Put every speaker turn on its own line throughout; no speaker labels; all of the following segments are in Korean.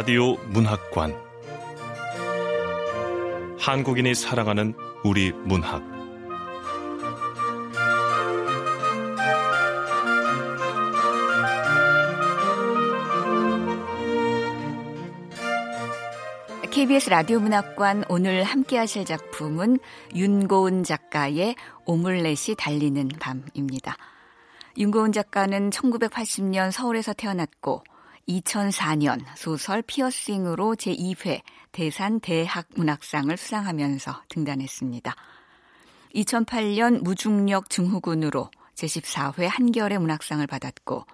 라디오 문학관 한국인이 사랑하는 우리 문학
KBS 라디오 문학관 오늘 함께 하실 작품은 윤고은 작가의 오믈렛이 달리는 밤입니다. 윤고은 작가는 1980년 서울에서 태어났고 2004년 소설 피어싱으로 제2회 대산 대학 문학상을 수상하면서 등단했습니다. 2008년 무중력 증후군으로 제14회 한겨레 문학상을 받았고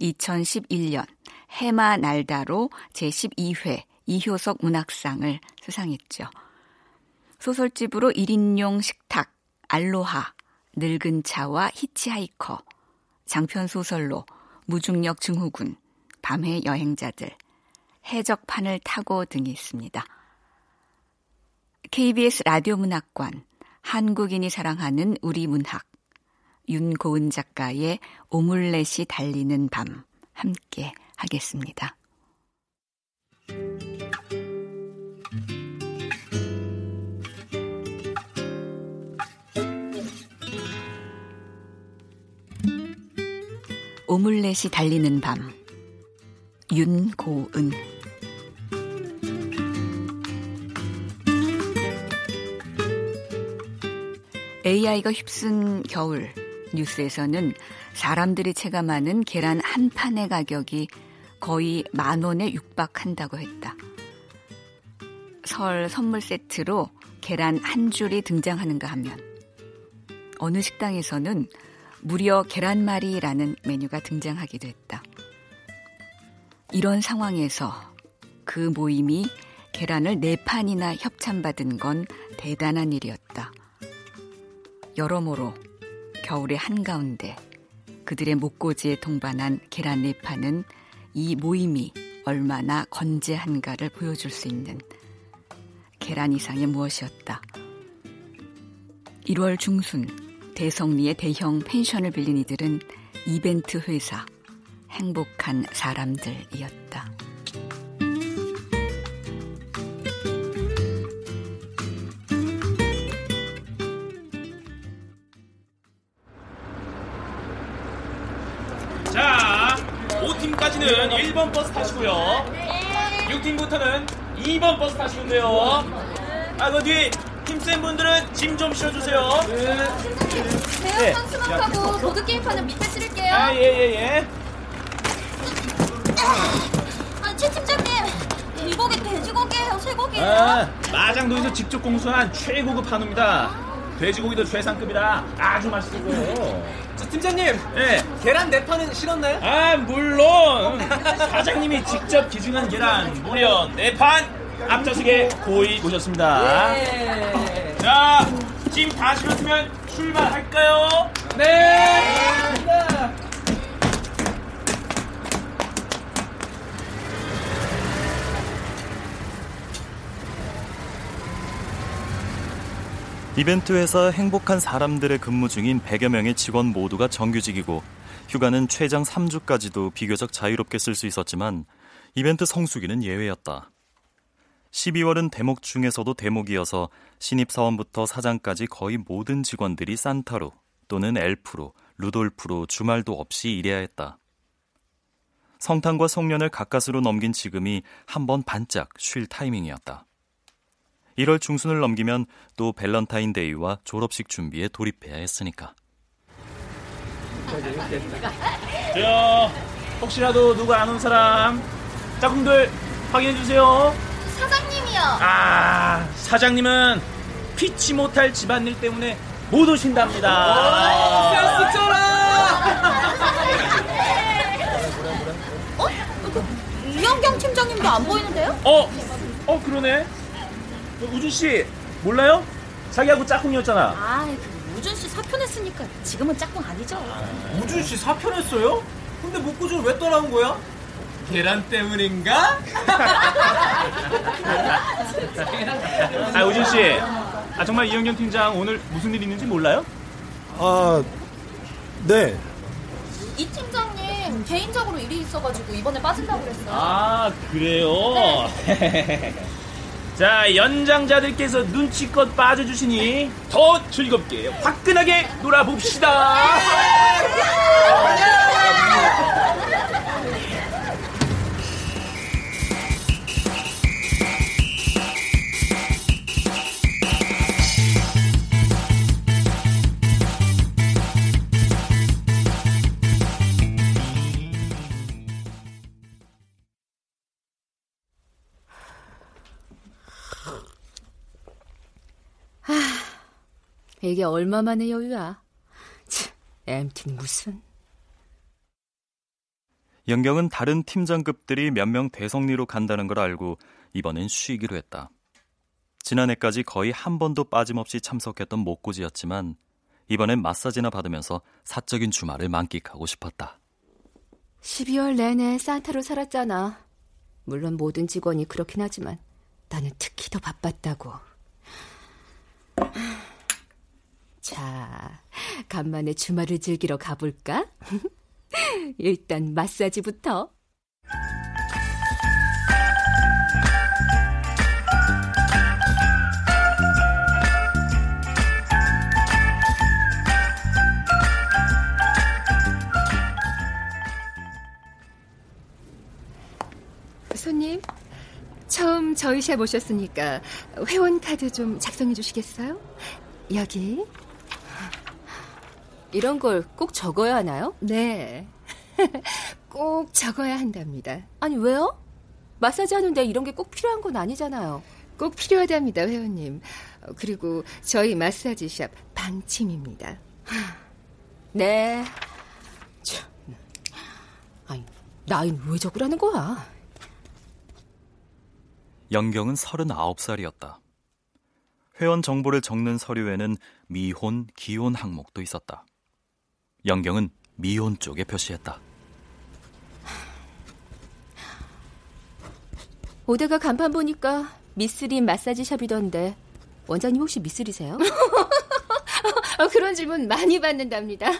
2011년 해마 날다로 제12회 이효석 문학상을 수상했죠. 소설집으로 1인용 식탁, 알로하, 늙은 차와 히치하이커, 장편 소설로 무중력 증후군, 밤의 여행자들, 해적판을 타고 등이 있습니다. KBS 라디오 문학관, 한국인이 사랑하는 우리 문학, 윤고은 작가의 오믈렛이 달리는 밤, 함께 하겠습니다. 오믈렛이 달리는 밤 윤고은 AI가 휩쓴 겨울 뉴스에서는 사람들이 체감하는 계란 한 판의 가격이 거의 만 원에 육박한다고 했다. 설 선물 세트로 계란 한 줄이 등장하는가 하면 어느 식당에서는 무려 계란말이라는 메뉴가 등장하기도 했다. 이런 상황에서 그 모임이 계란을 네 판이나 협찬받은 건 대단한 일이었다. 여러모로 겨울의 한가운데 그들의 목고지에 동반한 계란 네 판은 이 모임이 얼마나 건재한가를 보여줄 수 있는 계란 이상의 무엇이었다. 1월 중순 대성리의 대형 펜션을 빌린 이들은 이벤트 회사 행복한 사람들이었다.
자, 5팀까지는 1번 버스 타시고요. 6팀부터는 2번 버스 타시면 돼요. 아, 그 뒤, 힘센 분들은 짐 좀 실어주세요.
대형 수막하고 보드게임판은 밑에 실을게요.
아, 예, 예, 예.
아, 최 팀장님, 이 고기 돼지고기예요, 쇠고기예요?
아, 마장도에서 직접 공수한 최고급 한우입니다. 돼지고기도 최상급이라 아주 맛있고요.
저 팀장님,
예.
계란 네 판은 실었나요?
아, 물론 사장님이 직접 기증한 계란 무려 네판 앞좌석에 고이 모셨습니다.
예.
자, 짐 다 실었으면 출발할까요?
네.
이벤트 회사 행복한 사람들의 근무 중인 100여 명의 직원 모두가 정규직이고 휴가는 최장 3주까지도 비교적 자유롭게 쓸 수 있었지만 이벤트 성수기는 예외였다. 12월은 대목 중에서도 대목이어서 신입사원부터 사장까지 거의 모든 직원들이 산타로 또는 엘프로, 루돌프로 주말도 없이 일해야 했다. 성탄과 송년을 가까스로 넘긴 지금이 한 번 반짝 쉴 타이밍이었다. 1월 중순을 넘기면 또 밸런타인데이와 졸업식 준비에 돌입해야 했으니까.
저 혹시라도 누구 아는 사람 짝꿍들 확인해 주세요.
사장님이요.
아 사장님은 피치 못할 집안일 때문에 못 오신답니다.
센스 쩌라.
어? 그, 이영경 팀장님도 안 보이는데요?
어, 어 그러네. 우준 씨 몰라요? 자기하고 짝꿍이었잖아.
아, 그 우준 씨 사표 냈으니까 지금은 짝꿍 아니죠.
우준 씨 사표냈어요? 근데 목구줄 왜 떠나온 거야? 계란 때문인가?
아 우준 씨, 아 정말 이영경 팀장 오늘 무슨 일 있는지 몰라요?
아, 네.
이 팀장님 개인적으로 일이 있어가지고 이번에 빠진다고 그랬어요.
아, 그래요? 자, 연장자들께서 눈치껏 빠져주시니 더 즐겁게 화끈하게 놀아봅시다.
이게 얼마만의 여유야. 참, MT는 무슨.
영경은 다른 팀장급들이 몇 명 대성리로 간다는 걸 알고 이번엔 쉬기로 했다. 지난해까지 거의 한 번도 빠짐없이 참석했던 목고지였지만 이번엔 마사지나 받으면서 사적인 주말을 만끽하고 싶었다.
12월 내내 산타로 살았잖아. 물론 모든 직원이 그렇긴 하지만 나는 특히 더 바빴다고. 자, 간만에 주말을 즐기러 가볼까? 일단 마사지부터. 손님, 처음 저희 샵 오셨으니까 회원 카드 좀 작성해 주시겠어요? 여기. 이런 걸 꼭 적어야 하나요? 네. 꼭 적어야 한답니다. 아니, 왜요? 마사지 하는데 이런 게 꼭 필요한 건 아니잖아요. 꼭 필요하답니다, 회원님. 어, 그리고 저희 마사지 샵 방침입니다. 네. 참. 아니, 나이는 왜 적으라는 거야?
영경은 39살이었다. 회원 정보를 적는 서류에는 미혼, 기혼 항목도 있었다. 영경은 미혼 쪽에 표시했다.
오다가 간판 보니까 미스린 마사지 샵이던데 원장님 혹시 미스리세요? 어, 그런 질문 많이 받는답니다.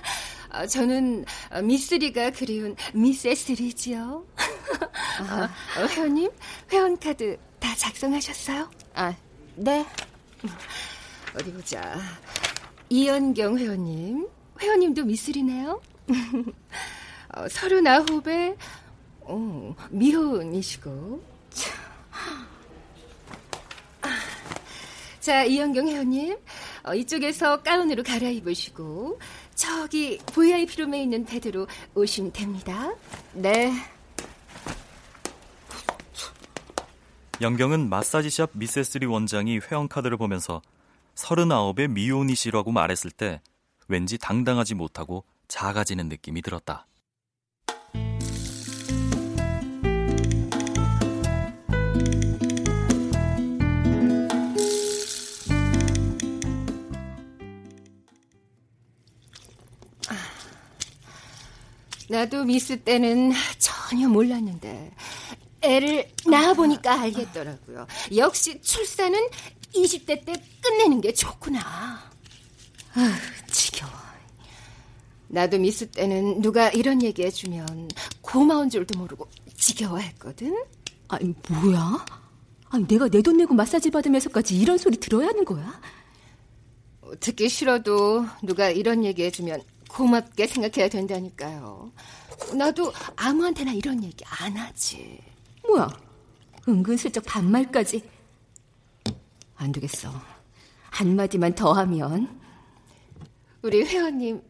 어, 저는 미스리가 그리운 미세스리지요. 아, 어, 회원님 회원 카드 다 작성하셨어요? 아, 네. 어디 보자. 이연경 회원님, 회원님도 미술이네요. 어, 서른아홉에 어, 미혼이시고. 자, 이연경 회원님, 어, 이쪽에서 가운으로 갈아입으시고 저기 VIP 룸에 있는 베드로 오시면 됩니다. 네.
영경은 마사지샵 미세스리 원장이 회원카드를 보면서 39의 미혼이시라고 말했을 때 왠지 당당하지 못하고 작아지는 느낌이 들었다.
나도 미스 때는 전혀 몰랐는데 애를 낳아보니까 알겠더라고요. 역시 출산은 20대 때 끝내는 게 좋구나. 아, 지겨워. 나도 미스 때는 누가 이런 얘기 해주면 고마운 줄도 모르고 지겨워했거든. 아니 뭐야? 아니 내가 내 돈 내고 마사지 받으면서까지 이런 소리 들어야 하는 거야? 듣기 싫어도 누가 이런 얘기 해주면 고맙게 생각해야 된다니까요. 나도 아무한테나 이런 얘기 안 하지. 뭐야? 은근슬쩍 반말까지. 안 되겠어. 한마디만 더 하면. 우리 회원님,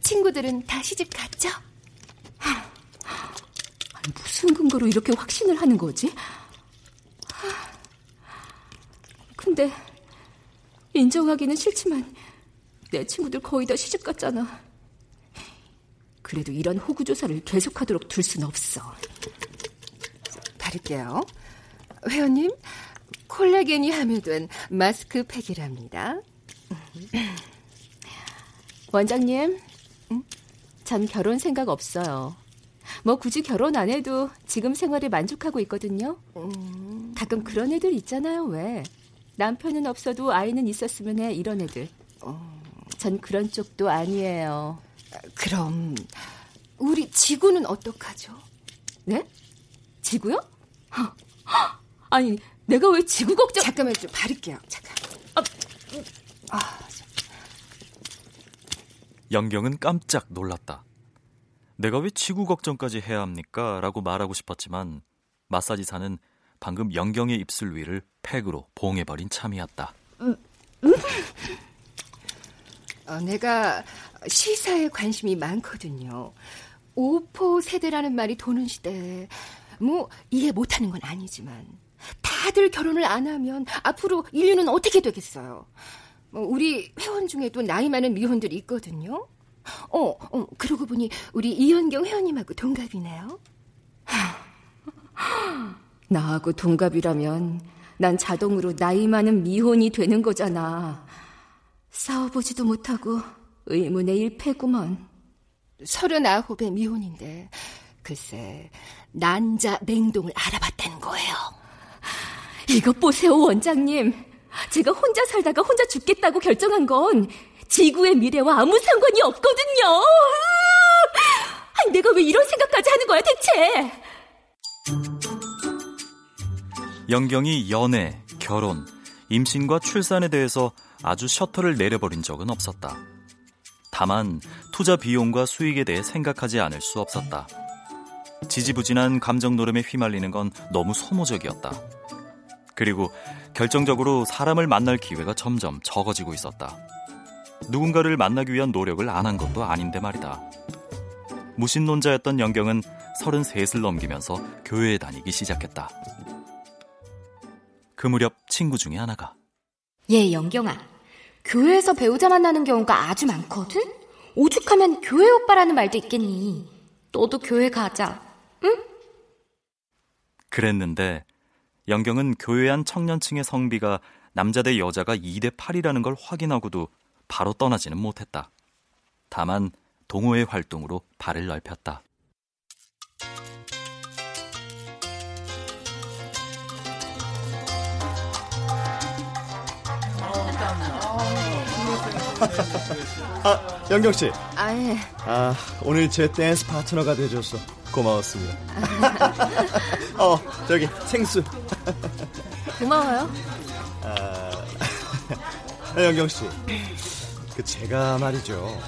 친구들은 다 시집 갔죠? 아니, 무슨 근거로 이렇게 확신을 하는 거지? 근데, 인정하기는 싫지만, 내 친구들 거의 다 시집 갔잖아. 그래도 이런 호구 조사를 계속하도록 둘 순 없어. 바를게요. 회원님, 콜라겐이 함유된 마스크팩이랍니다. 원장님, 전 결혼 생각 없어요. 뭐 굳이 결혼 안 해도 지금 생활에 만족하고 있거든요. 가끔 그런 애들 있잖아요, 왜? 남편은 없어도 아이는 있었으면 해, 이런 애들. 전 그런 쪽도 아니에요. 그럼 우리 지구는 어떡하죠? 네? 지구요?
아니, 내가 왜 지구 걱정...
잠깐만 좀 바를게요. 잠깐. 아, 아,
영경은 깜짝 놀랐다. 내가 왜 지구 걱정까지 해야 합니까? 라고 말하고 싶었지만 마사지사는 방금 영경의 입술 위를 팩으로 봉해버린 참이었다. 음, 음.
어, 내가 시사에 관심이 많거든요. 오포 세대라는 말이 도는 시대에 뭐 이해 못하는 건 아니지만 다들 결혼을 안 하면 앞으로 인류는 어떻게 되겠어요? 뭐 우리 회원 중에도 나이 많은 미혼들이 있거든요. 어, 어 그러고 보니 우리 이현경 회원님하고 동갑이네요.
나하고 동갑이라면 난 자동으로 나이 많은 미혼이 되는 거잖아. 싸워보지도 못하고 의문의 일패구먼.
서른아홉의 미혼인데 글쎄 난자 냉동을 알아봤다는 거예요.
이것 보세요 원장님. 제가 혼자 살다가 혼자 죽겠다고 결정한 건 지구의 미래와 아무 상관이 없거든요. 아니, 내가 왜 이런 생각까지 하는 거야 대체?
영경이 연애, 결혼, 임신과 출산에 대해서 아주 셔터를 내려버린 적은 없었다. 다만 투자 비용과 수익에 대해 생각하지 않을 수 없었다. 지지부진한 감정 노름에 휘말리는 건 너무 소모적이었다. 그리고 결정적으로 사람을 만날 기회가 점점 적어지고 있었다. 누군가를 만나기 위한 노력을 안 한 것도 아닌데 말이다. 무신론자였던 영경은 33을 넘기면서 교회에 다니기 시작했다. 그 무렵 친구 중에 하나가
예, 영경아. 교회에서 배우자 만나는 경우가 아주 많거든? 오죽하면 교회 오빠라는 말도 있겠니. 너도 교회 가자. 응?
그랬는데 영경은 교회 안 청년층의 성비가 남자 대 여자가 2대 8이라는 걸 확인하고도 바로 떠나지는 못했다. 다만 동호회 활동으로 발을 넓혔다.
아, 영경 씨.
아, 예.
아, 오늘 제 댄스 파트너가 돼줘서 고마웠습니다. 어, 저기 생수.
고마워요.
아, 영경 씨. 그 제가 말이죠.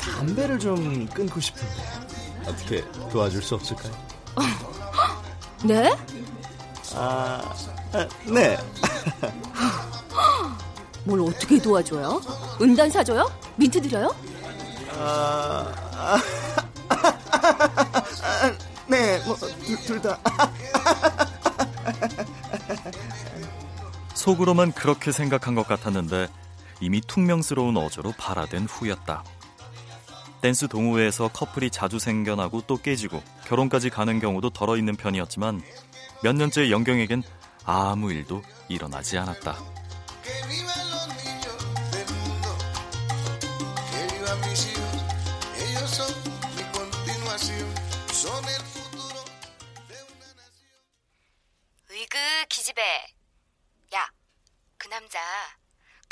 담배를 좀 끊고 싶은데 어떻게 도와줄 수 없을까요?
네?
아, 아 네.
뭘 어떻게 도와줘요? 은단 사줘요? 민트 드려요?
아, 아, 아 둘 다.
속으로만 그렇게 생각한 것 같았는데 이미 퉁명스러운 어조로 발화된 후였다. 댄스 동호회에서 커플이 자주 생겨나고 또 깨지고 결혼까지 가는 경우도 덜어 있는 편이었지만 몇 년째 영경에겐 아무 일도 일어나지 않았다.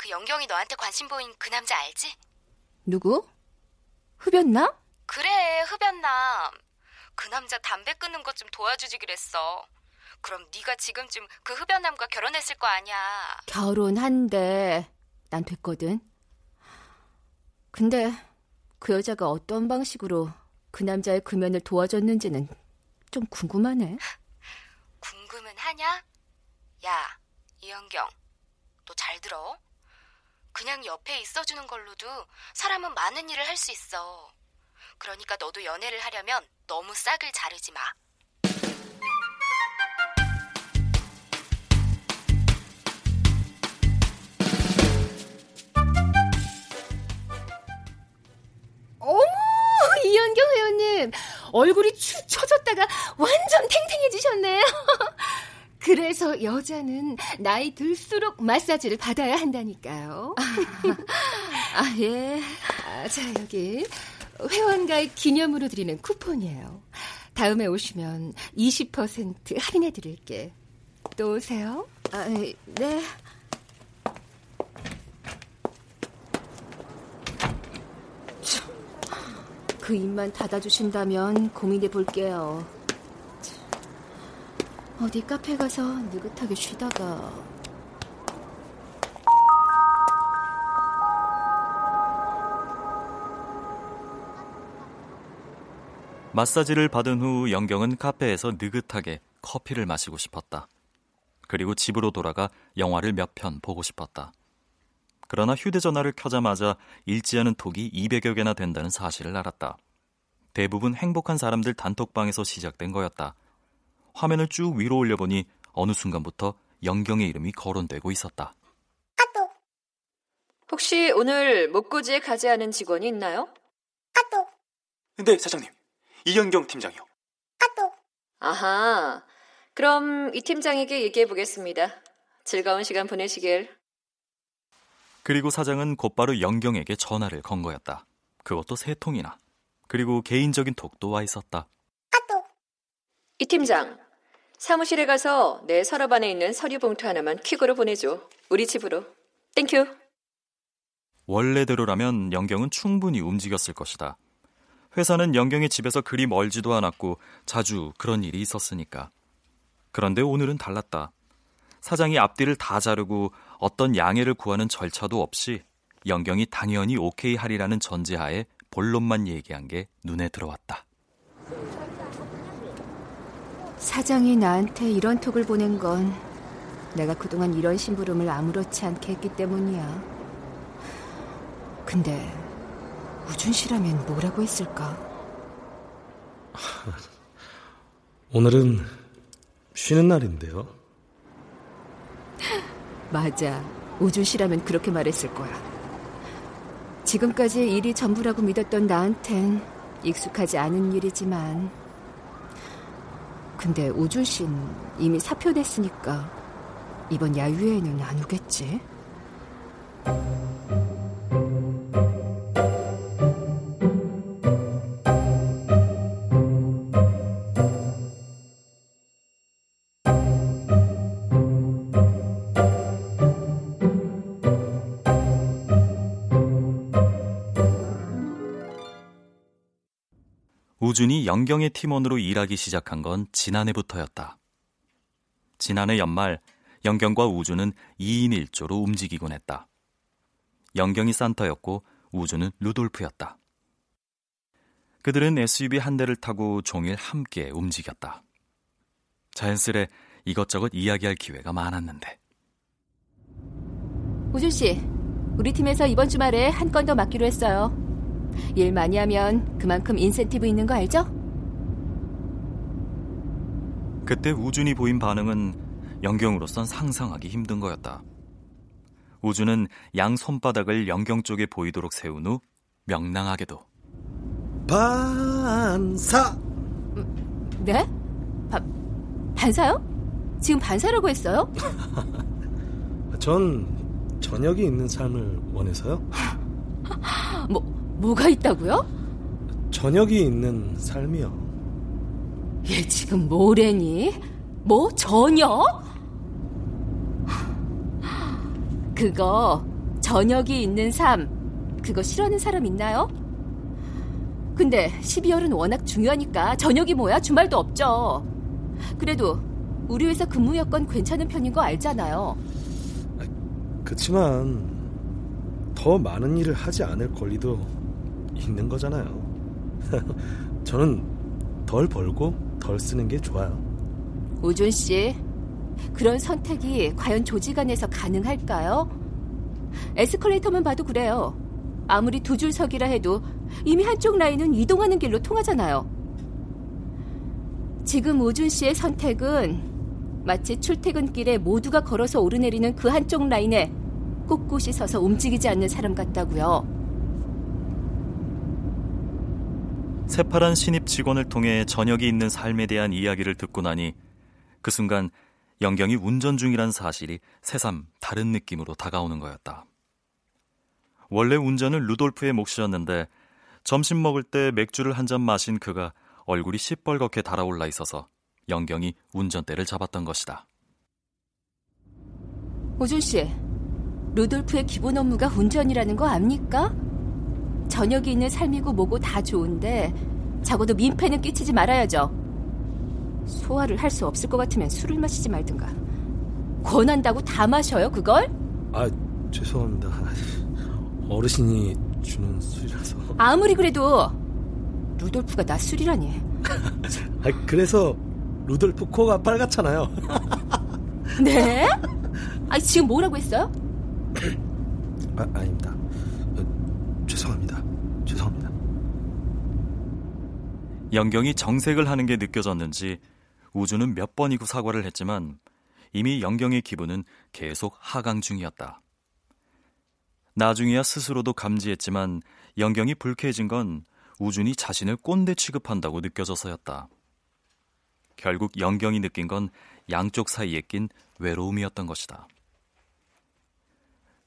그 영경이 너한테 관심 보인 그 남자 알지?
누구? 흡연남?
그래 흡연남 그 남자 담배 끊는 것 좀 도와주지 그랬어 그럼 네가 지금쯤 그 흡연남과 결혼했을 거 아니야
결혼한대 난 됐거든 근데 그 여자가 어떤 방식으로 그 남자의 금연을 도와줬는지는 좀 궁금하네
궁금은 하냐? 야 이현경 너 잘 들어 그냥 옆에 있어주는 걸로도 사람은 많은 일을 할 수 있어. 그러니까 너도 연애를 하려면 너무 싹을 자르지 마.
어머, 이현경 회원님. 얼굴이 축 처졌다가 완전 탱탱해지셨네요. 그래서 여자는 나이 들수록 마사지를 받아야 한다니까요.
아, 예.
아, 자, 여기 회원가입 기념으로 드리는 쿠폰이에요. 다음에 오시면 20% 할인해 드릴게. 또 오세요.
아, 네. 그 입만 닫아주신다면 고민해 볼게요. 어디 카페 가서 느긋하게 쉬다가
마사지를 받은 후 영경은 카페에서 느긋하게 커피를 마시고 싶었다. 그리고 집으로 돌아가 영화를 몇 편 보고 싶었다. 그러나 휴대전화를 켜자마자 읽지 않은 톡이 200여 개나 된다는 사실을 알았다. 대부분 행복한 사람들 단톡방에서 시작된 거였다. 화면을 쭉 위로 올려보니 어느 순간부터 영경의 이름이 거론되고 있었다.
혹시 오늘 목고지에 가지 않은 직원이 있나요?
네, 사장님. 이영경 팀장이요.
아하. 그럼 이 팀장에게 얘기해 보겠습니다. 즐거운 시간 보내시길.
그리고 사장은 곧바로 영경에게 전화를 건 거였다. 그것도 세 통이나. 그리고 개인적인 톡도 와 있었다.
이 팀장, 사무실에 가서 내 서랍 안에 있는 서류 봉투 하나만 퀵으로 보내줘. 우리 집으로. Thank you.
원래대로라면 영경은 충분히 움직였을 것이다. 회사는 영경의 집에서 그리 멀지도 않았고 자주 그런 일이 있었으니까. 그런데 오늘은 달랐다. 사장이 앞뒤를 다 자르고 어떤 양해를 구하는 절차도 없이 영경이 당연히 오케이 하리라는 전제하에 본론만 얘기한 게 눈에 들어왔다.
사장이 나한테 이런 톡을 보낸 건 내가 그동안 이런 심부름을 아무렇지 않게 했기 때문이야. 근데 우준 씨라면 뭐라고 했을까?
오늘은 쉬는 날인데요.
맞아. 우준 씨라면 그렇게 말했을 거야. 지금까지 일이 전부라고 믿었던 나한텐 익숙하지 않은 일이지만 근데 우준 씨는 이미 사표 냈으니까 이번 야유회에는 안 오겠지?
우준이 영경의 팀원으로 일하기 시작한 건 지난해부터였다. 지난해 연말 영경과 우준은 2인 1조로 움직이곤 했다. 영경이 산타였고 우준은 루돌프였다. 그들은 SUV 한 대를 타고 종일 함께 움직였다. 자연스레 이것저것 이야기할 기회가 많았는데.
우준 씨, 우리 팀에서 이번 주말에 한 건 더 맡기로 했어요. 일 많이 하면 그만큼 인센티브 있는 거 알죠?
그때 우준이 보인 반응은 영경으로선 상상하기 힘든 거였다. 우준은 양 손바닥을 영경 쪽에 보이도록 세운 후 명랑하게도
반사.
네? 바, 반사요? 지금 반사라고 했어요?
전 저녁이 있는 삶을 원해서요.
뭐 뭐가 있다고요?
저녁이 있는 삶이요.
얘 지금 뭐래니? 뭐 저녁? 그거 저녁이 있는 삶 그거 싫어하는 사람 있나요? 근데 12월은 워낙 중요하니까 저녁이 뭐야 주말도 없죠. 그래도 우리 회사 근무 여건 괜찮은 편인 거 알잖아요.
그치만 더 많은 일을 하지 않을 권리도 있는 거잖아요. 저는 덜 벌고 덜 쓰는 게 좋아요.
우준 씨, 그런 선택이 과연 조직 안에서 가능할까요? 에스컬레이터만 봐도 그래요. 아무리 두 줄석이라 해도 이미 한쪽 라인은 이동하는 길로 통하잖아요. 지금 우준 씨의 선택은 마치 출퇴근길에 모두가 걸어서 오르내리는 그 한쪽 라인에 꼿꼿이 서서 움직이지 않는 사람 같다고요.
새파란 신입 직원을 통해 저녁이 있는 삶에 대한 이야기를 듣고 나니 그 순간 영경이 운전 중이란 사실이 새삼 다른 느낌으로 다가오는 거였다. 원래 운전은 루돌프의 몫이었는데 점심 먹을 때 맥주를 한 잔 마신 그가 얼굴이 시뻘겋게 달아올라 있어서 영경이 운전대를 잡았던 것이다.
오준 씨, 루돌프의 기본 업무가 운전이라는 거 압니까? 저녁이 있는 삶이고 뭐고 다 좋은데 적어도 민폐는 끼치지 말아야죠. 소화를 할 수 없을 것 같으면 술을 마시지 말든가. 권한다고 다 마셔요, 그걸?
아, 죄송합니다. 어르신이 주는 술이라서.
아무리 그래도 루돌프가 나 술이라니.
아, 그래서 루돌프 코가 빨갛잖아요.
네? 아, 지금 뭐라고 했어요?
아, 아닙니다. 어, 죄송합니다. 죄송합니다.
영경이 정색을 하는 게 느껴졌는지 우주는 몇 번이고 사과를 했지만 이미 영경의 기분은 계속 하강 중이었다. 나중에야 스스로도 감지했지만 영경이 불쾌해진 건 우준이 자신을 꼰대 취급한다고 느껴져서였다. 결국 영경이 느낀 건 양쪽 사이에 낀 외로움이었던 것이다.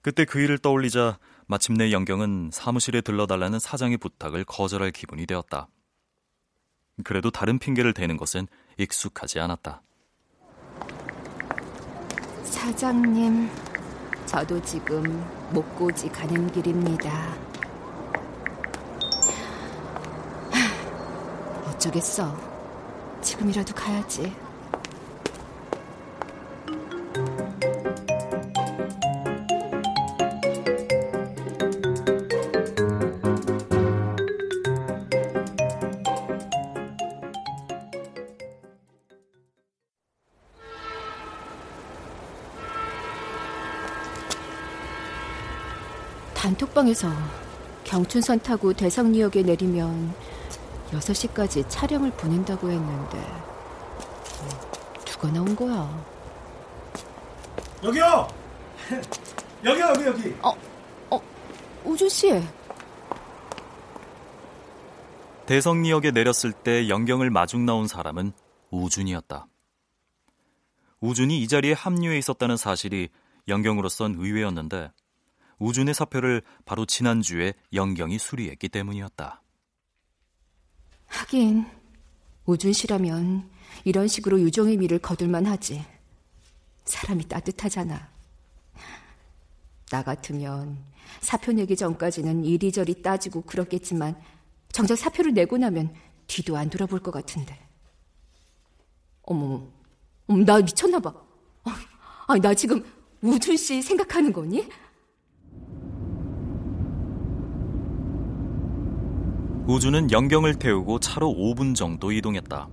그때 그 일을 떠올리자 마침내 영경은 사무실에 들러달라는 사장의 부탁을 거절할 기분이 되었다. 그래도 다른 핑계를 대는 것은 익숙하지 않았다.
사장님, 저도 지금 목고지 가는 길입니다. 어쩌겠어. 지금이라도 가야지. 단톡방에서 경춘선 타고 대성리역에 내리면 6시까지 촬영을 보낸다고 했는데 누가 나온 거야?
여기요! 여기요, 여기, 여기!
어, 어, 우주 씨.
대성리역에 내렸을 때 영경을 마중 나온 사람은 우준이었다. 우준이 이 자리에 합류해 있었다는 사실이 영경으로선 의외였는데 우준의 사표를 바로 지난주에 영경이 수리했기 때문이었다.
하긴 우준 씨라면 이런 식으로 유종의 미를 거둘만 하지. 사람이 따뜻하잖아. 나 같으면 사표 내기 전까지는 이리저리 따지고 그렇겠지만 정작 사표를 내고 나면 뒤도 안 돌아볼 것 같은데. 어머, 나 미쳤나 봐. 아니, 나 지금 우준 씨 생각하는 거니?
우주는 영경을 태우고 차로 5분 정도 이동했다.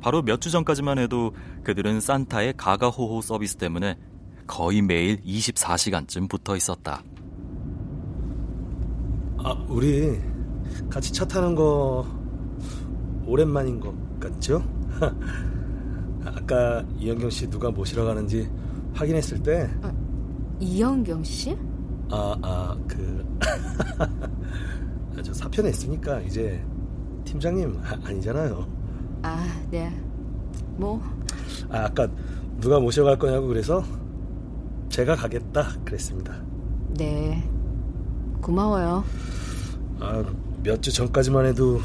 바로 몇 주 전까지만 해도 그들은 산타의 가가호호 서비스 때문에 거의 매일 24시간쯤 붙어 있었다.
아, 우리 같이 차 타는 거 오랜만인 것 같죠? 아까 이영경 씨 누가 모시러 가는지 확인했을 때
아, 이영경 씨?
아, 아, 그 저 사표 냈으니까 이제 팀장님 아, 니잖아요
아, 네. 뭐.
아, 아까 누가 모셔갈 거냐고 그래서 제가 가겠다 그랬습니다.
네. 고마워요.
아, 몇 주 전까지만 해도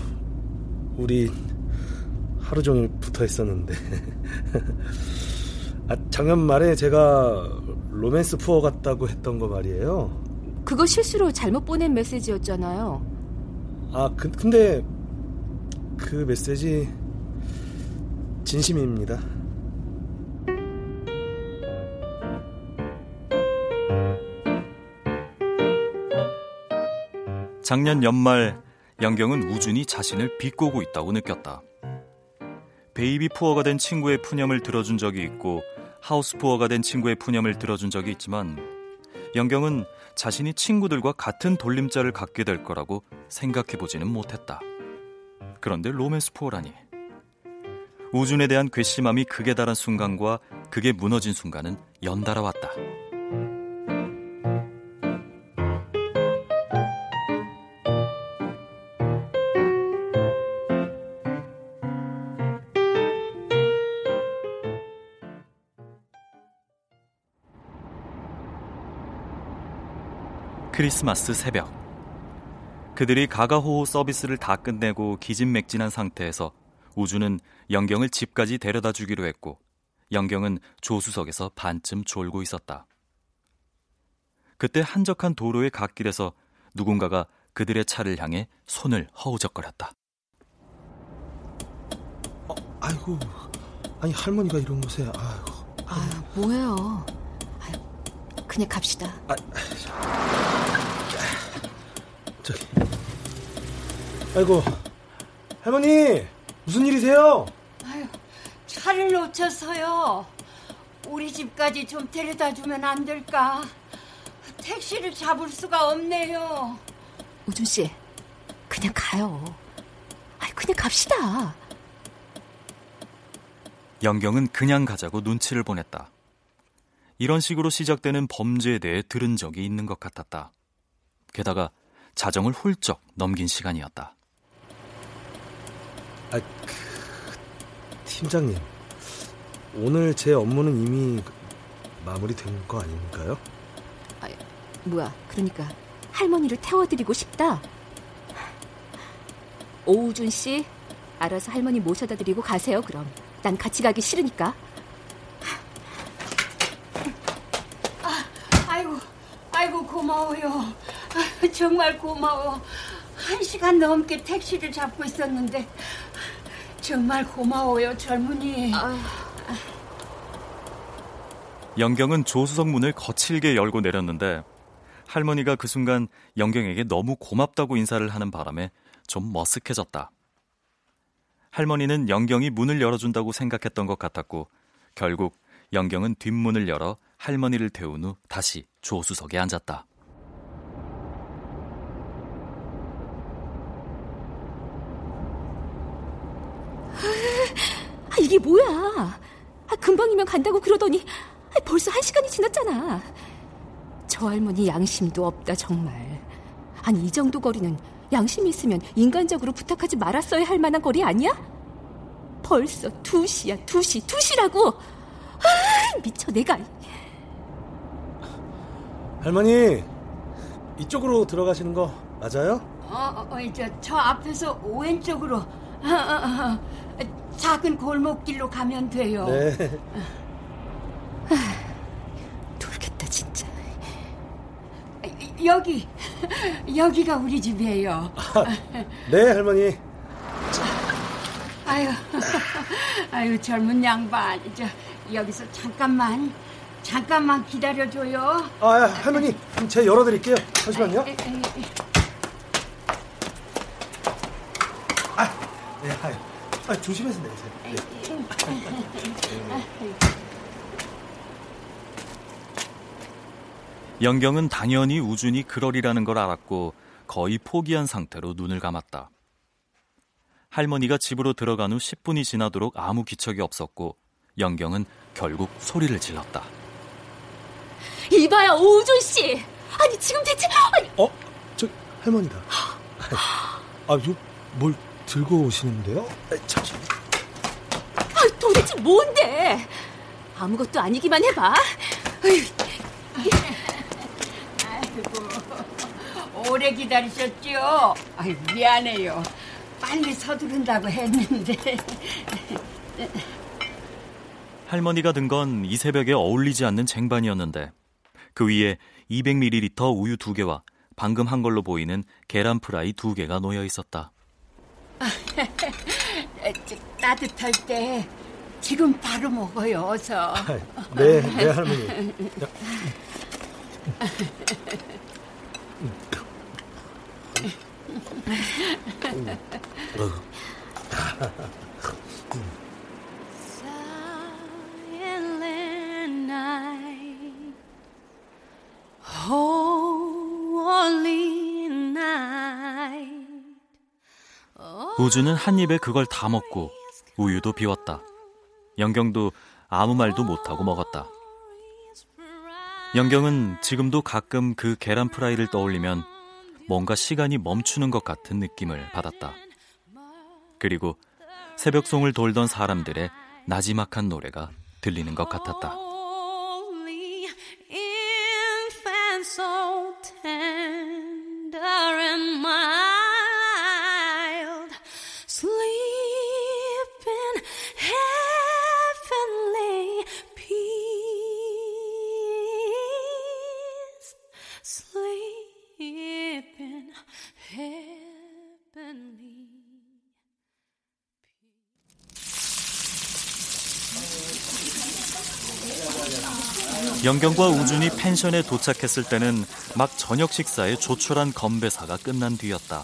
우리 하루 종일 붙어 있었는데. 아, 작년 말에 제가 로맨스 푸어 갔다고 했던 거 말이에요.
그거 실수로 잘못 보낸 메시지였잖아요.
아, 그, 근데 그 메시지 진심입니다.
작년 연말 영경은 우준이 자신을 비꼬고 있다고 느꼈다. 베이비 푸어가 된 친구의 푸념을 들어준 적이 있고 하우스 푸어가 된 친구의 푸념을 들어준 적이 있지만 영경은 자신이 친구들과 같은 돌림자를 갖게 될 거라고 생각해 보지는 못했다. 그런데 로맨스 푸어라니. 우준에 대한 괘씸함이 극에 달한 순간과 그게 무너진 순간은 연달아 왔다. 크리스마스 새벽. 그들이 가가호호 서비스를 다 끝내고 기진맥진한 상태에서 우주는 영경을 집까지 데려다 주기로 했고 영경은 조수석에서 반쯤 졸고 있었다. 그때 한적한 도로의 갓길에서 누군가가 그들의 차를 향해 손을 허우적거렸다.
어, 아이고, 아니 할머니가 이런 곳에 아이고.
아, 뭐예요? 아, 그냥 갑시다. 아,
저기, 아이고, 할머니 무슨 일이세요?
아유, 차를 놓쳤어요. 우리 집까지 좀 데려다 주면 안 될까? 택시를 잡을 수가 없네요.
우준 씨, 그냥 가요. 아, 그냥 갑시다.
영경은 그냥 가자고 눈치를 보냈다. 이런 식으로 시작되는 범죄에 대해 들은 적이 있는 것 같았다. 게다가 자정을 훌쩍 넘긴 시간이었다.
아, 그, 팀장님. 오늘 제 업무는 이미 마무리된 거 아닌가요?
아, 뭐야, 그러니까 할머니를 태워드리고 싶다. 오우준 씨, 알아서 할머니 모셔다 드리고 가세요, 그럼. 난 같이 가기 싫으니까.
아, 아이고, 아이 고 고마워요. 아, 정말 고마워. 한 시간 넘게 택시를 잡고 있었는데 정말 고마워요, 젊은이. 아...
영경은 조수석 문을 거칠게 열고 내렸는데 할머니가 그 순간 영경에게 너무 고맙다고 인사를 하는 바람에 좀 머쓱해졌다. 할머니는 영경이 문을 열어준다고 생각했던 것 같았고 결국 영경은 뒷문을 열어 할머니를 태운 후 다시 조수석에 앉았다.
아, 이게 뭐야? 아, 금방이면 간다고 그러더니 아, 벌써 한 시간이 지났잖아. 저 할머니 양심도 없다 정말. 아니 이 정도 거리는 양심 있으면 인간적으로 부탁하지 말았어야 할 만한 거리 아니야? 벌써 2시야, 2시, 2시라고! 아, 미쳐, 내가.
할머니, 이쪽으로 들어가시는 거 맞아요?
어, 어, 이제 저 앞에서 왼쪽으로 어, 어, 어, 작은 골목길로 가면 돼요.
네.
돌겠다 진짜.
여기 여기가 우리 집이에요.
아, 네 할머니.
아유, 아유 젊은 양반, 저 여기서 잠깐만, 잠깐만 기다려줘요.
아, 할머니, 제가 열어드릴게요. 잠시만요. 아, 네, 아, 아 조심해서 내세요. 네.
영경은 당연히 우준이 그러리라는 걸 알았고 거의 포기한 상태로 눈을 감았다. 할머니가 집으로 들어간 후 10분이 지나도록 아무 기척이 없었고 영경은 결국 소리를 질렀다.
이봐야 오준 씨. 아니 지금 대체 아니...
어? 저 할머니다. 아, 이거 뭘 들고 오시는데요? 잠시.
아, 도대체 뭔데? 아무것도 아니기만 해봐.
아이고, 오래 기다리셨죠? 아이, 미안해요. 빨리 서두른다고 했는데.
할머니가 든 건 이 새벽에 어울리지 않는 쟁반이었는데 그 위에 200ml 우유 두 개와 방금 한 걸로 보이는 계란 프라이 두 개가 놓여 있었다.
따뜻할 때 지금 바로 먹어요. 어서.
네, 네 할머니.
Silent night, holy night.
우주는 한 입에 그걸 다 먹고 우유도 비웠다. 영경도 아무 말도 못하고 먹었다. 영경은 지금도 가끔 그 계란 프라이를 떠올리면 뭔가 시간이 멈추는 것 같은 느낌을 받았다. 그리고 새벽송을 돌던 사람들의 나지막한 노래가 들리는 것 같았다. 영경과 우준이 펜션에 도착했을 때는 막 저녁 식사에 조촐한 건배사가 끝난 뒤였다.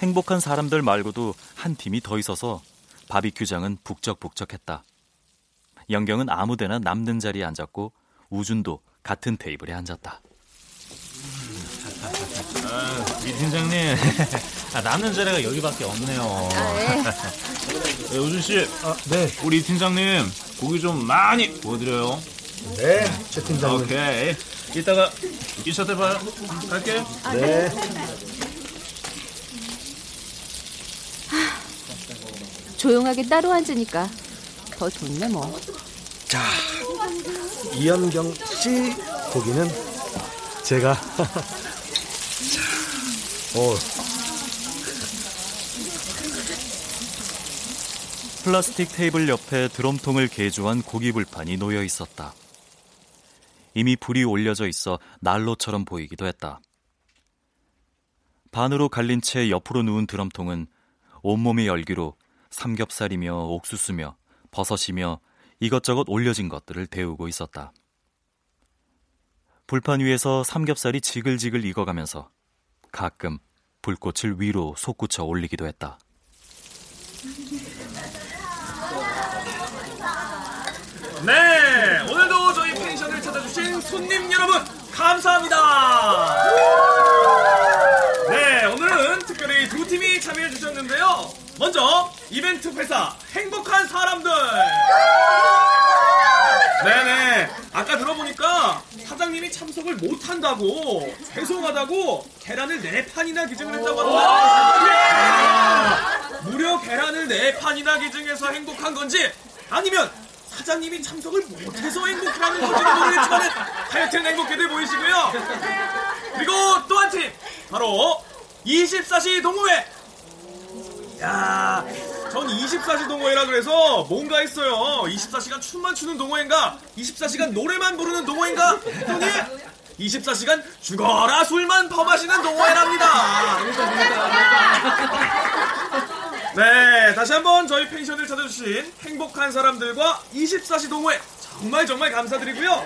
행복한 사람들 말고도 한 팀이 더 있어서 바비큐장은 북적북적했다. 영경은 아무데나 남는 자리에 앉았고 우준도 같은 테이블에 앉았다.
아, 이 팀장님 아, 남는 자리가 여기밖에 없네요.
네.
네, 우준 씨, 네. 우리 이 팀장님 고기 좀 많이 구워드려요.
네, 최 팀장님.
오케이. 이따가 이차때 봐요. 갈게.
네.
조용하게 따로 앉으니까 더 좋네 뭐.
자, 이현경 씨 고기는 제가 자, 어,
플라스틱 테이블 옆에 드럼통을 개조한 고기 불판이 놓여 있었다. 이미 불이 올려져 있어 난로처럼 보이기도 했다. 반으로 갈린 채 옆으로 누운 드럼통은 온몸의 열기로 삼겹살이며 옥수수며 버섯이며 이것저것 올려진 것들을 데우고 있었다. 불판 위에서 삼겹살이 지글지글 익어가면서 가끔 불꽃을 위로 솟구쳐 올리기도 했다.
네, 오늘도 저희 펜션을 찾아주신 손님 여러분 감사합니다. 네, 오늘은 특별히 두 팀이 참여해 주셨는데요. 먼저 이벤트 회사 행복한 사람들. 네네. 아까 들어보니까 사장님이 참석을 못한다고 죄송하다고 계란을 네 판이나 기증을 했다고 합니다. 무려 계란을 네 판이나 기증해서 행복한 건지 아니면 사장님이 참석을 못해서 건지는 모르겠지만 하여튼 행복해들 보이시고요. 그리고 또 한 팀 바로 24시 동호회. 야, 전 24시 동호회라 그래서 뭔가 했어요. 24시간 춤만 추는 동호회인가? 24시간 노래만 부르는 동호회인가? 했더니 24시간 죽어라 술만 퍼마시는 동호회랍니다. 네, 다시 한번 저희 펜션을 찾아주신 행복한 사람들과 24시 동호회 정말 정말 감사드리고요.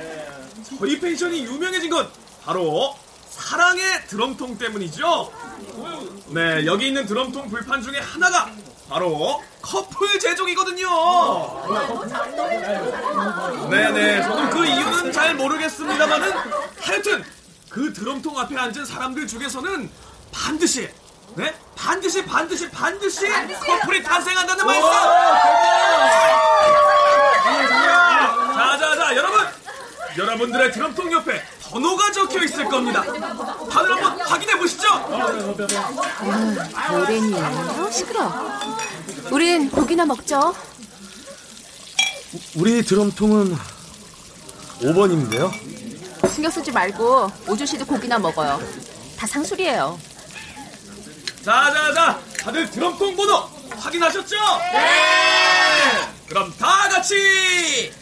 저희 펜션이 유명해진 건 바로 사랑의 드럼통 때문이죠. 네, 여기 있는 드럼통 불판 중에 하나가 바로 커플 제종이거든요. 네네, 저도 그 이유는 잘 모르겠습니다만은 하여튼 그 드럼통 앞에 앉은 사람들 중에서는 반드시 네? 반드시 반드시 반드시 커플이 탄생한다는 말씀! 자자자 여러분! 여러분들의 드럼통 옆에 번호가 적혀 있을 겁니다. 다들 한번 확인해 보시죠.
노래니에요? 시끄러. 우린 고기나 먹죠.
우리 드럼통은 5번인데요.
신경 쓰지 말고 오준 씨도 고기나 먹어요. 다 상술이에요.
자자자 다들 드럼통 번호 확인하셨죠? 네. 그럼 다 같이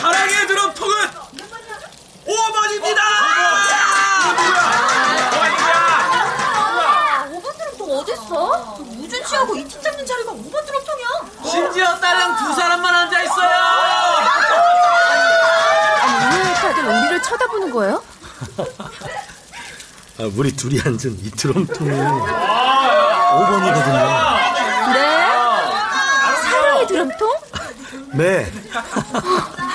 사랑의 드럼통은 5번입니다.
아, 5번 드럼통 어딨어? 우준 씨하고 이 팀장님 자리가 5번 드럼통이야.
심지어 딸랑 두 사람만 앉아 있어요.
우리를 쳐다보는 거예요?
아, 우리 둘이 앉은 이 드럼통이 5번이거든요.
그래? 사랑의 드럼통?
네.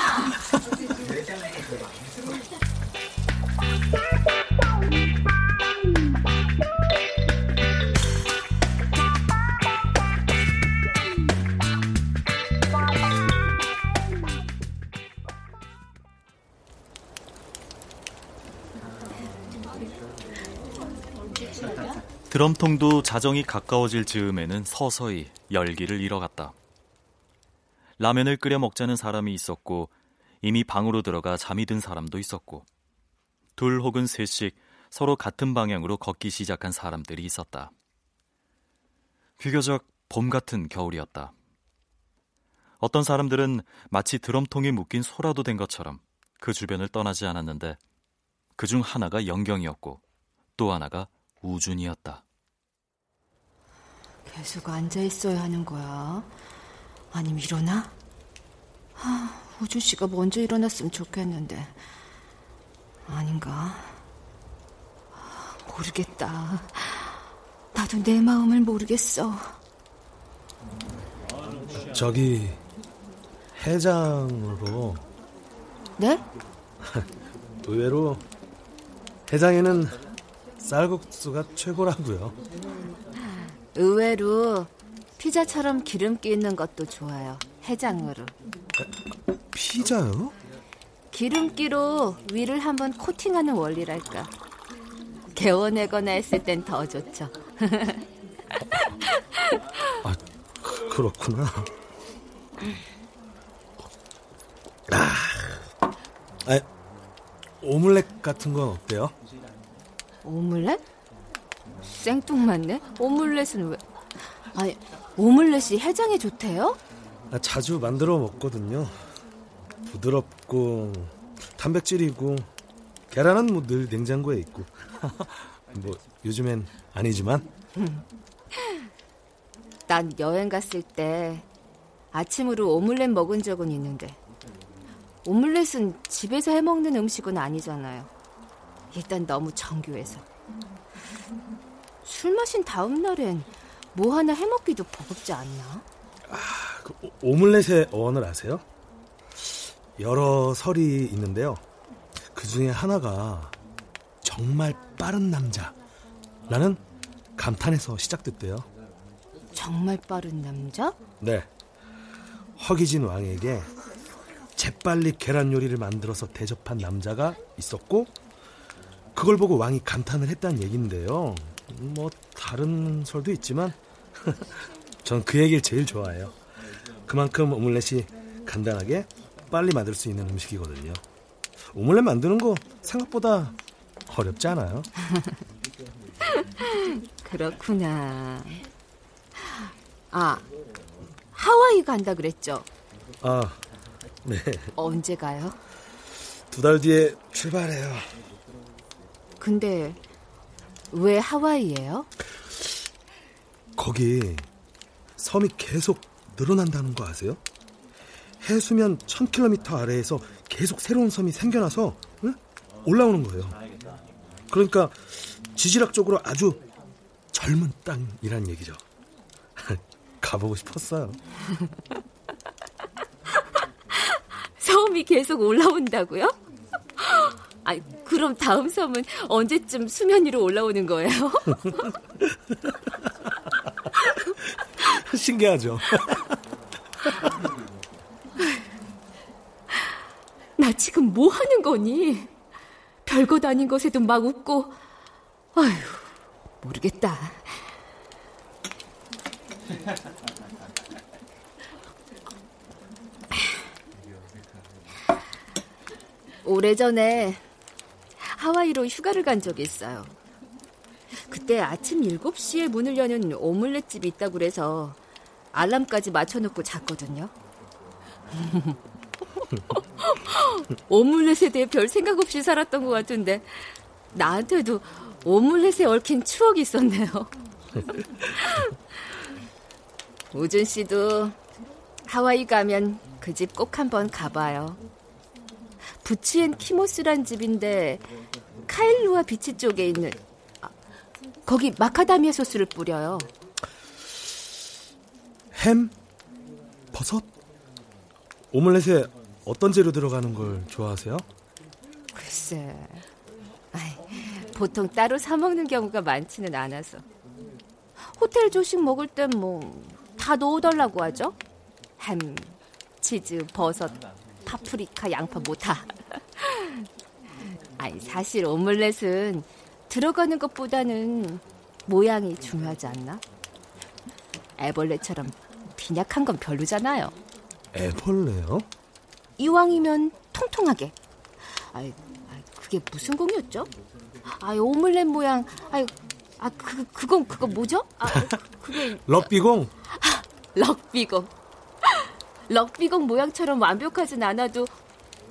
드럼통도 자정이 가까워질 즈음에는 서서히 열기를 잃어갔다. 라면을 끓여 먹자는 사람이 있었고 이미 방으로 들어가 잠이 든 사람도 있었고 둘 혹은 셋씩 서로 같은 방향으로 걷기 시작한 사람들이 있었다. 비교적 봄 같은 겨울이었다. 어떤 사람들은 마치 드럼통에 묶인 소라도 된 것처럼 그 주변을 떠나지 않았는데 그 중 하나가 영경이었고 또 하나가 우준이었다.
계속 앉아 있어야 하는 거야? 아니면 일어나? 아, 우준 씨가 먼저 일어났으면 좋겠는데. 아닌가? 모르겠다. 나도 내 마음을 모르겠어.
저기 해장으로
네?
의외로 해장에는 쌀국수가 최고라고요.
의외로 피자처럼 기름기 있는 것도 좋아요. 해장으로.
피자요?
기름기로 위를 한번 코팅하는 원리랄까. 개워내거나 했을 땐 더 좋죠.
아, 그, 그렇구나. 아, 아, 오믈렛 같은 건 어때요?
오믈렛? 생뚱맞네? 오믈렛은 왜? 아니, 오믈렛이 해장에 좋대요?
아, 자주 만들어 먹거든요. 부드럽고 단백질이고 계란은 뭐 늘 냉장고에 있고 뭐 요즘엔 아니지만
난 여행 갔을 때 아침으로 오믈렛 먹은 적은 있는데 오믈렛은 집에서 해 먹는 음식은 아니잖아요. 일단 너무 정교해서 술 마신 다음 날엔 뭐 하나 해 먹기도 버겁지 않나?
그 오- 오믈렛의 어원을 아세요? 여러 설이 있는데요. 그 중에 하나가 정말 빠른 남자라는 감탄에서 시작됐대요.
정말 빠른 남자?
네. 허기진 왕에게 재빨리 계란 요리를 만들어서 대접한 남자가 있었고 그걸 보고 왕이 감탄을 했다는 얘기인데요. 뭐 다른 설도 있지만 전 그 얘기를 제일 좋아해요. 그만큼 오믈렛이 간단하게 빨리 만들 수 있는 음식이거든요. 오믈렛 만드는 거 생각보다 어렵지 않아요.
그렇구나. 아, 하와이 간다 그랬죠?
아, 네.
언제 가요?
두 달 뒤에 출발해요.
근데 왜 하와이예요?
거기 섬이 계속 늘어난다는 거 아세요? 해수면 1000km 아래에서 계속 새로운 섬이 생겨나서 응? 올라오는 거예요. 그러니까 지질학적으로 아주 젊은 땅이란 얘기죠. 가보고 싶었어요.
섬이 계속 올라온다고요? 아니, 그럼 다음 섬은 언제쯤 수면 위로 올라오는 거예요?
신기하죠?
나 지금 뭐 하는 거니? 별것 아닌 것에도 막 웃고, 아휴, 모르겠다.
오래전에 하와이로 휴가를 간 적이 있어요. 그때 아침 7시에 문을 여는 오믈렛 집이 있다고 그래서 알람까지 맞춰놓고 잤거든요. 오믈렛에 대해 별 생각 없이 살았던 것 같은데 나한테도 오믈렛에 얽힌 추억이 있었네요. 우준 씨도 하와이 가면 그 집 꼭 한번 가봐요. 부치엔 키모스란 집인데 카일루아 비치 쪽에 있는 아, 거기 마카다미아 소스를 뿌려요.
햄? 버섯? 오믈렛에 어떤 재료 들어가는 걸 좋아하세요?
글쎄, 아이, 보통 따로 사 먹는 경우가 많지는 않아서 호텔 조식 먹을 땐 뭐 다 넣어달라고 하죠. 햄, 치즈, 버섯, 파프리카, 양파 뭐 다. 아니 사실 오믈렛은 들어가는 것보다는 모양이 중요하지 않나? 애벌레처럼 빈약한 건 별로잖아요.
애벌레요?
이왕이면 통통하게. 아이, 그게 무슨 공이었죠? 아이, 오믈렛 모양. 아이, 아, 그, 그건, 그거 뭐죠? 아, 그게.
럭비공?
럭비공. 럭비공 모양처럼 완벽하진 않아도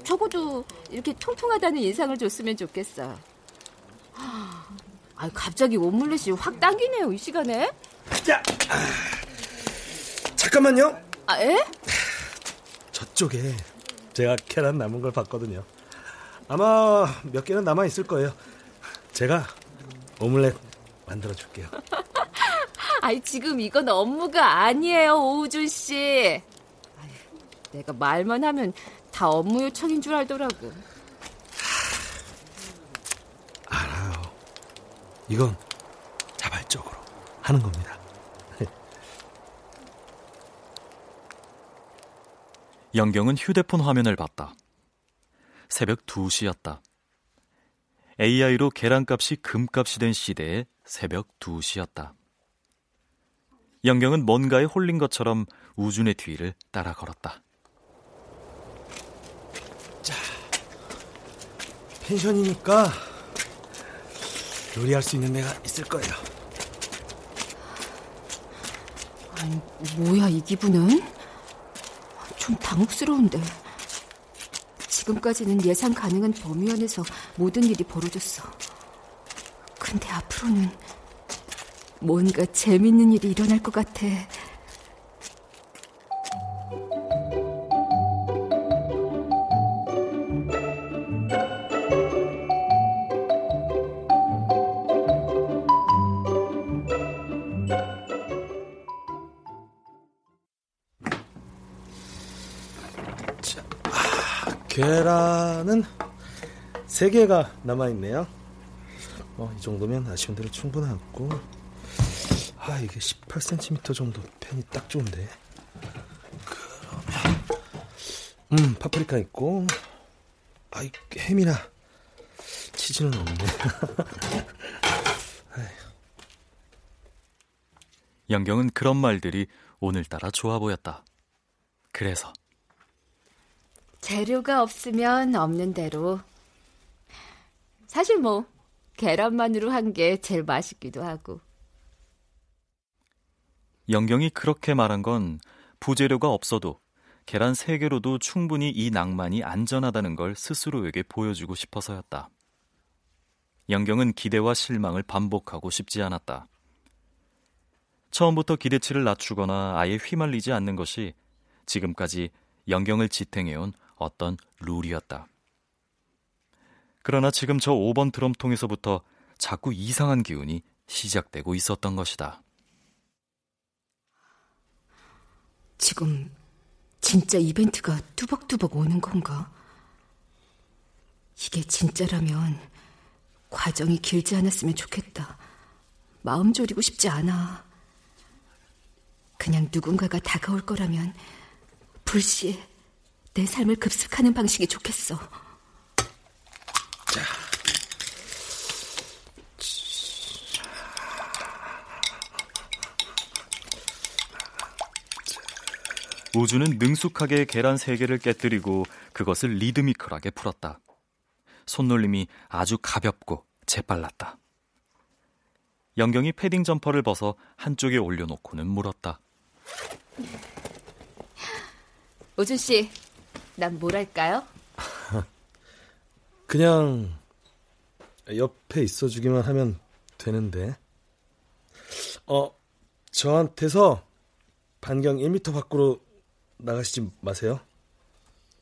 적어도 이렇게 통통하다는 인상을 줬으면 좋겠어요. 아, 갑자기 오믈렛이 확 당기네요, 이 시간에.
자, 잠깐만요.
아, 에?
저쪽에 제가 계란 남은 걸 봤거든요. 아마 몇 개는 남아 있을 거예요. 제가 오믈렛 만들어 줄게요.
아이, 지금 이건 업무가 아니에요, 오우준 씨. 아유, 내가 말만 하면 다 업무 요청인 줄 알더라고.
알아요. 이건 자발적으로 하는 겁니다.
영경은 휴대폰 화면을 봤다. 새벽 2시였다. AI로 계란값이 금값이 된 시대의 새벽 2시였다. 영경은 뭔가에 홀린 것처럼 우준의 뒤를 따라 걸었다.
자, 펜션이니까 요리할 수 있는 데가 있을 거예요.
아니, 뭐야, 이 기분은? 좀 당혹스러운데. 지금까지는 예상 가능한 범위 안에서 모든 일이 벌어졌어. 근데 앞으로는 뭔가 재밌는 일이 일어날 것 같아.
3개가 남아있네요. 어, 이 정도면 아쉬운 대로 충분하고. 아, 이게 18cm 정도 펜이 딱 좋은데. 그러면, 음, 파프리카 있고, 아, 이 햄이나 치즈는 없네.
영경은 그런 말들이 오늘따라 좋아 보였다. 그래서
재료가 없으면 없는 대로. 사실 뭐 계란만으로 한 게 제일 맛있기도 하고.
영경이 그렇게 말한 건 부재료가 없어도 계란 3개로도 충분히 이 낭만이 안전하다는 걸 스스로에게 보여주고 싶어서였다. 영경은 기대와 실망을 반복하고 싶지 않았다. 처음부터 기대치를 낮추거나 아예 휘말리지 않는 것이 지금까지 영경을 지탱해온 어떤 룰이었다. 그러나 지금 저 5번 드럼통에서부터 자꾸 이상한 기운이 시작되고 있었던 것이다.
지금 진짜 이벤트가 뚜벅뚜벅 오는 건가? 이게 진짜라면 과정이 길지 않았으면 좋겠다. 마음 졸이고 싶지 않아. 그냥 누군가가 다가올 거라면 불시에 내 삶을 급습하는 방식이 좋겠어. 자.
우주는 능숙하게 계란 3개를 깨뜨리고 그것을 리드미컬하게 풀었다. 손놀림이 아주 가볍고 재빨랐다. 영경이 패딩 점퍼를 벗어 한쪽에 올려놓고는 물었다.
우준 씨, 난 뭘 할까요?
그냥 옆에 있어주기만 하면 되는데. 어, 저한테서 반경 1m 밖으로 나가시지 마세요.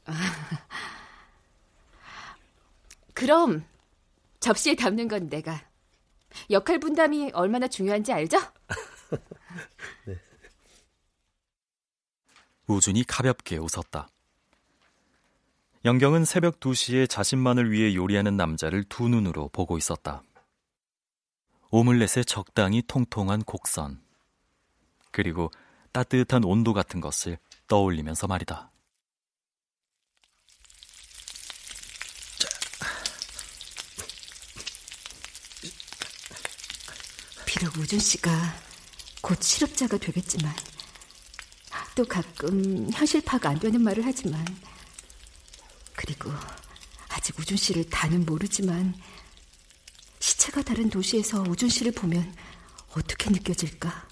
아, 그럼 접시에 담는 건 내가. 역할 분담이 얼마나 중요한지 알죠?
네.
우준이 가볍게 웃었다. 영경은 새벽 2시에 자신만을 위해 요리하는 남자를 두 눈으로 보고 있었다. 오믈렛의 적당히 통통한 곡선. 그리고 따뜻한 온도 같은 것을 떠올리면서 말이다.
비록 우준 씨가 곧 실업자가 되겠지만 또 가끔 현실 파악 안 되는 말을 하지만 그리고 아직 우준 씨를 다는 모르지만 시체가 다른 도시에서 우준 씨를 보면 어떻게 느껴질까?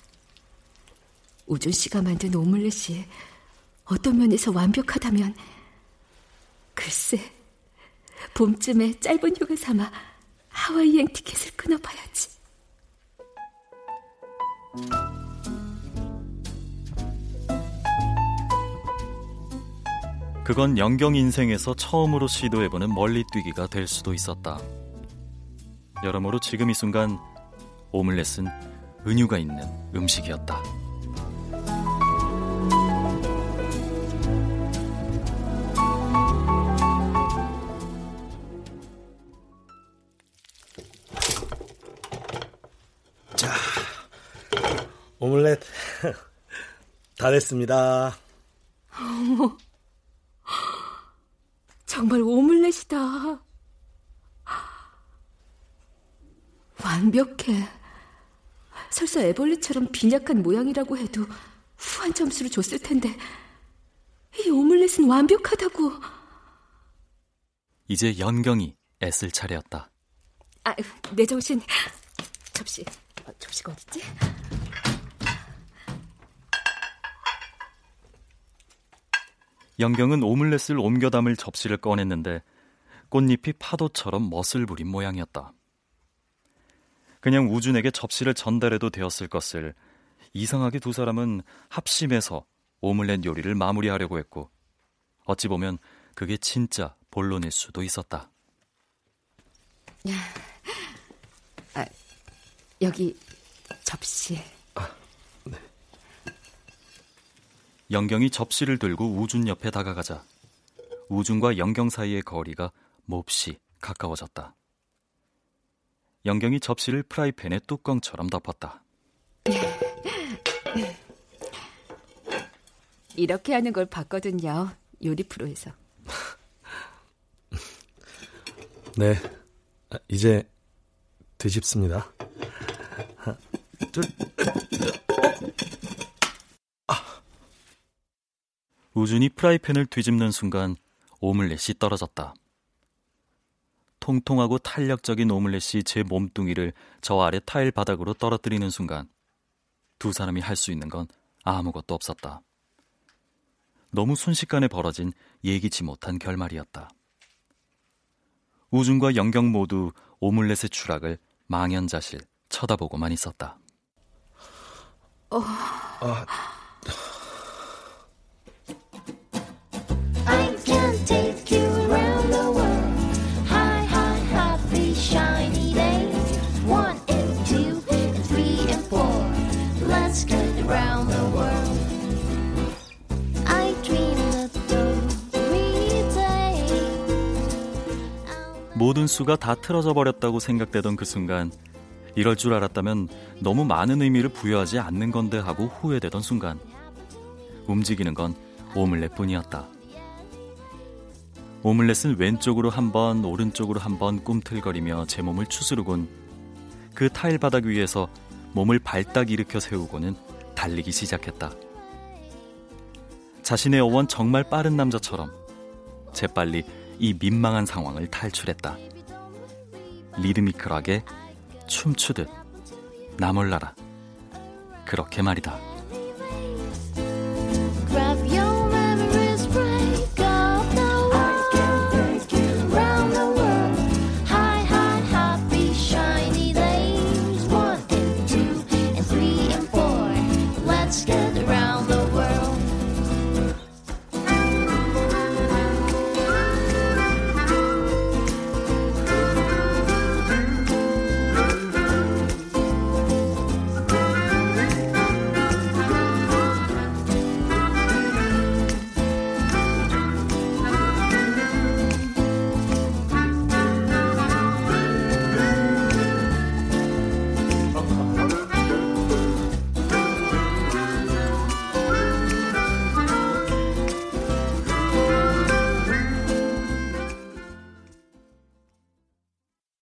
우준 씨가 만든 오믈렛이 어떤 면에서 완벽하다면 글쎄 봄쯤에 짧은 휴가 삼아 하와이 여행 티켓을 끊어봐야지.
그건 영경 인생에서 처음으로 시도해보는 멀리 뛰기가 될 수도 있었다. 여러모로 지금 이 순간 오믈렛은 은유가 있는 음식이었다.
자, 오믈렛 다 됐습니다.
어머, 정말 오믈렛이다. 완벽해. 설사 애벌레처럼 빈약한 모양이라고 해도 후한 점수를 줬을 텐데 이 오믈렛은 완벽하다고.
이제 연경이 애쓸 차례였다.
아, 내 정신. 접시. 어, 접시가 어딨지?
연경은 오믈렛을 옮겨 담을 접시를 꺼냈는데 꽃잎이 파도처럼 멋을 부린 모양이었다. 그냥 우준에게 접시를 전달해도 되었을 것을 이상하게 두 사람은 합심해서 오믈렛 요리를 마무리하려고 했고 어찌 보면 그게 진짜 본론일 수도 있었다.
아, 여기 접시.
영경이 접시를 들고 우준 옆에 다가가자 우준과 영경 사이의 거리가 몹시 가까워졌다. 영경이 접시를 프라이팬의 뚜껑처럼 덮었다.
이렇게 하는 걸 봤거든요. 요리 프로에서.
네, 아, 이제 드십습니다. 둘,
우준이 프라이팬을 뒤집는 순간 오믈렛이 떨어졌다. 통통하고 탄력적인 오믈렛이 제 몸뚱이를 저 아래 타일 바닥으로 떨어뜨리는 순간 두 사람이 할 수 있는 건 아무것도 없었다. 너무 순식간에 벌어진 예기치 못한 결말이었다. 우준과 영경 모두 오믈렛의 추락을 망연자실 쳐다보고만 있었다.
어...
아,
모든 수가 다 틀어져 버렸다고 생각되던 그 순간 이럴 줄 알았다면 너무 많은 의미를 부여하지 않는 건데 하고 후회되던 순간 움직이는 건 오믈렛 뿐이었다. 오믈렛은 왼쪽으로 한 번, 오른쪽으로 한 번 꿈틀거리며 제 몸을 추스르곤 그 타일 바닥 위에서 몸을 발딱 일으켜 세우고는 달리기 시작했다. 자신의 어원 정말 빠른 남자처럼 재빨리 이 민망한 상황을 탈출했다. 리드미컬하게 춤추듯 나 몰라라. 그렇게 말이다.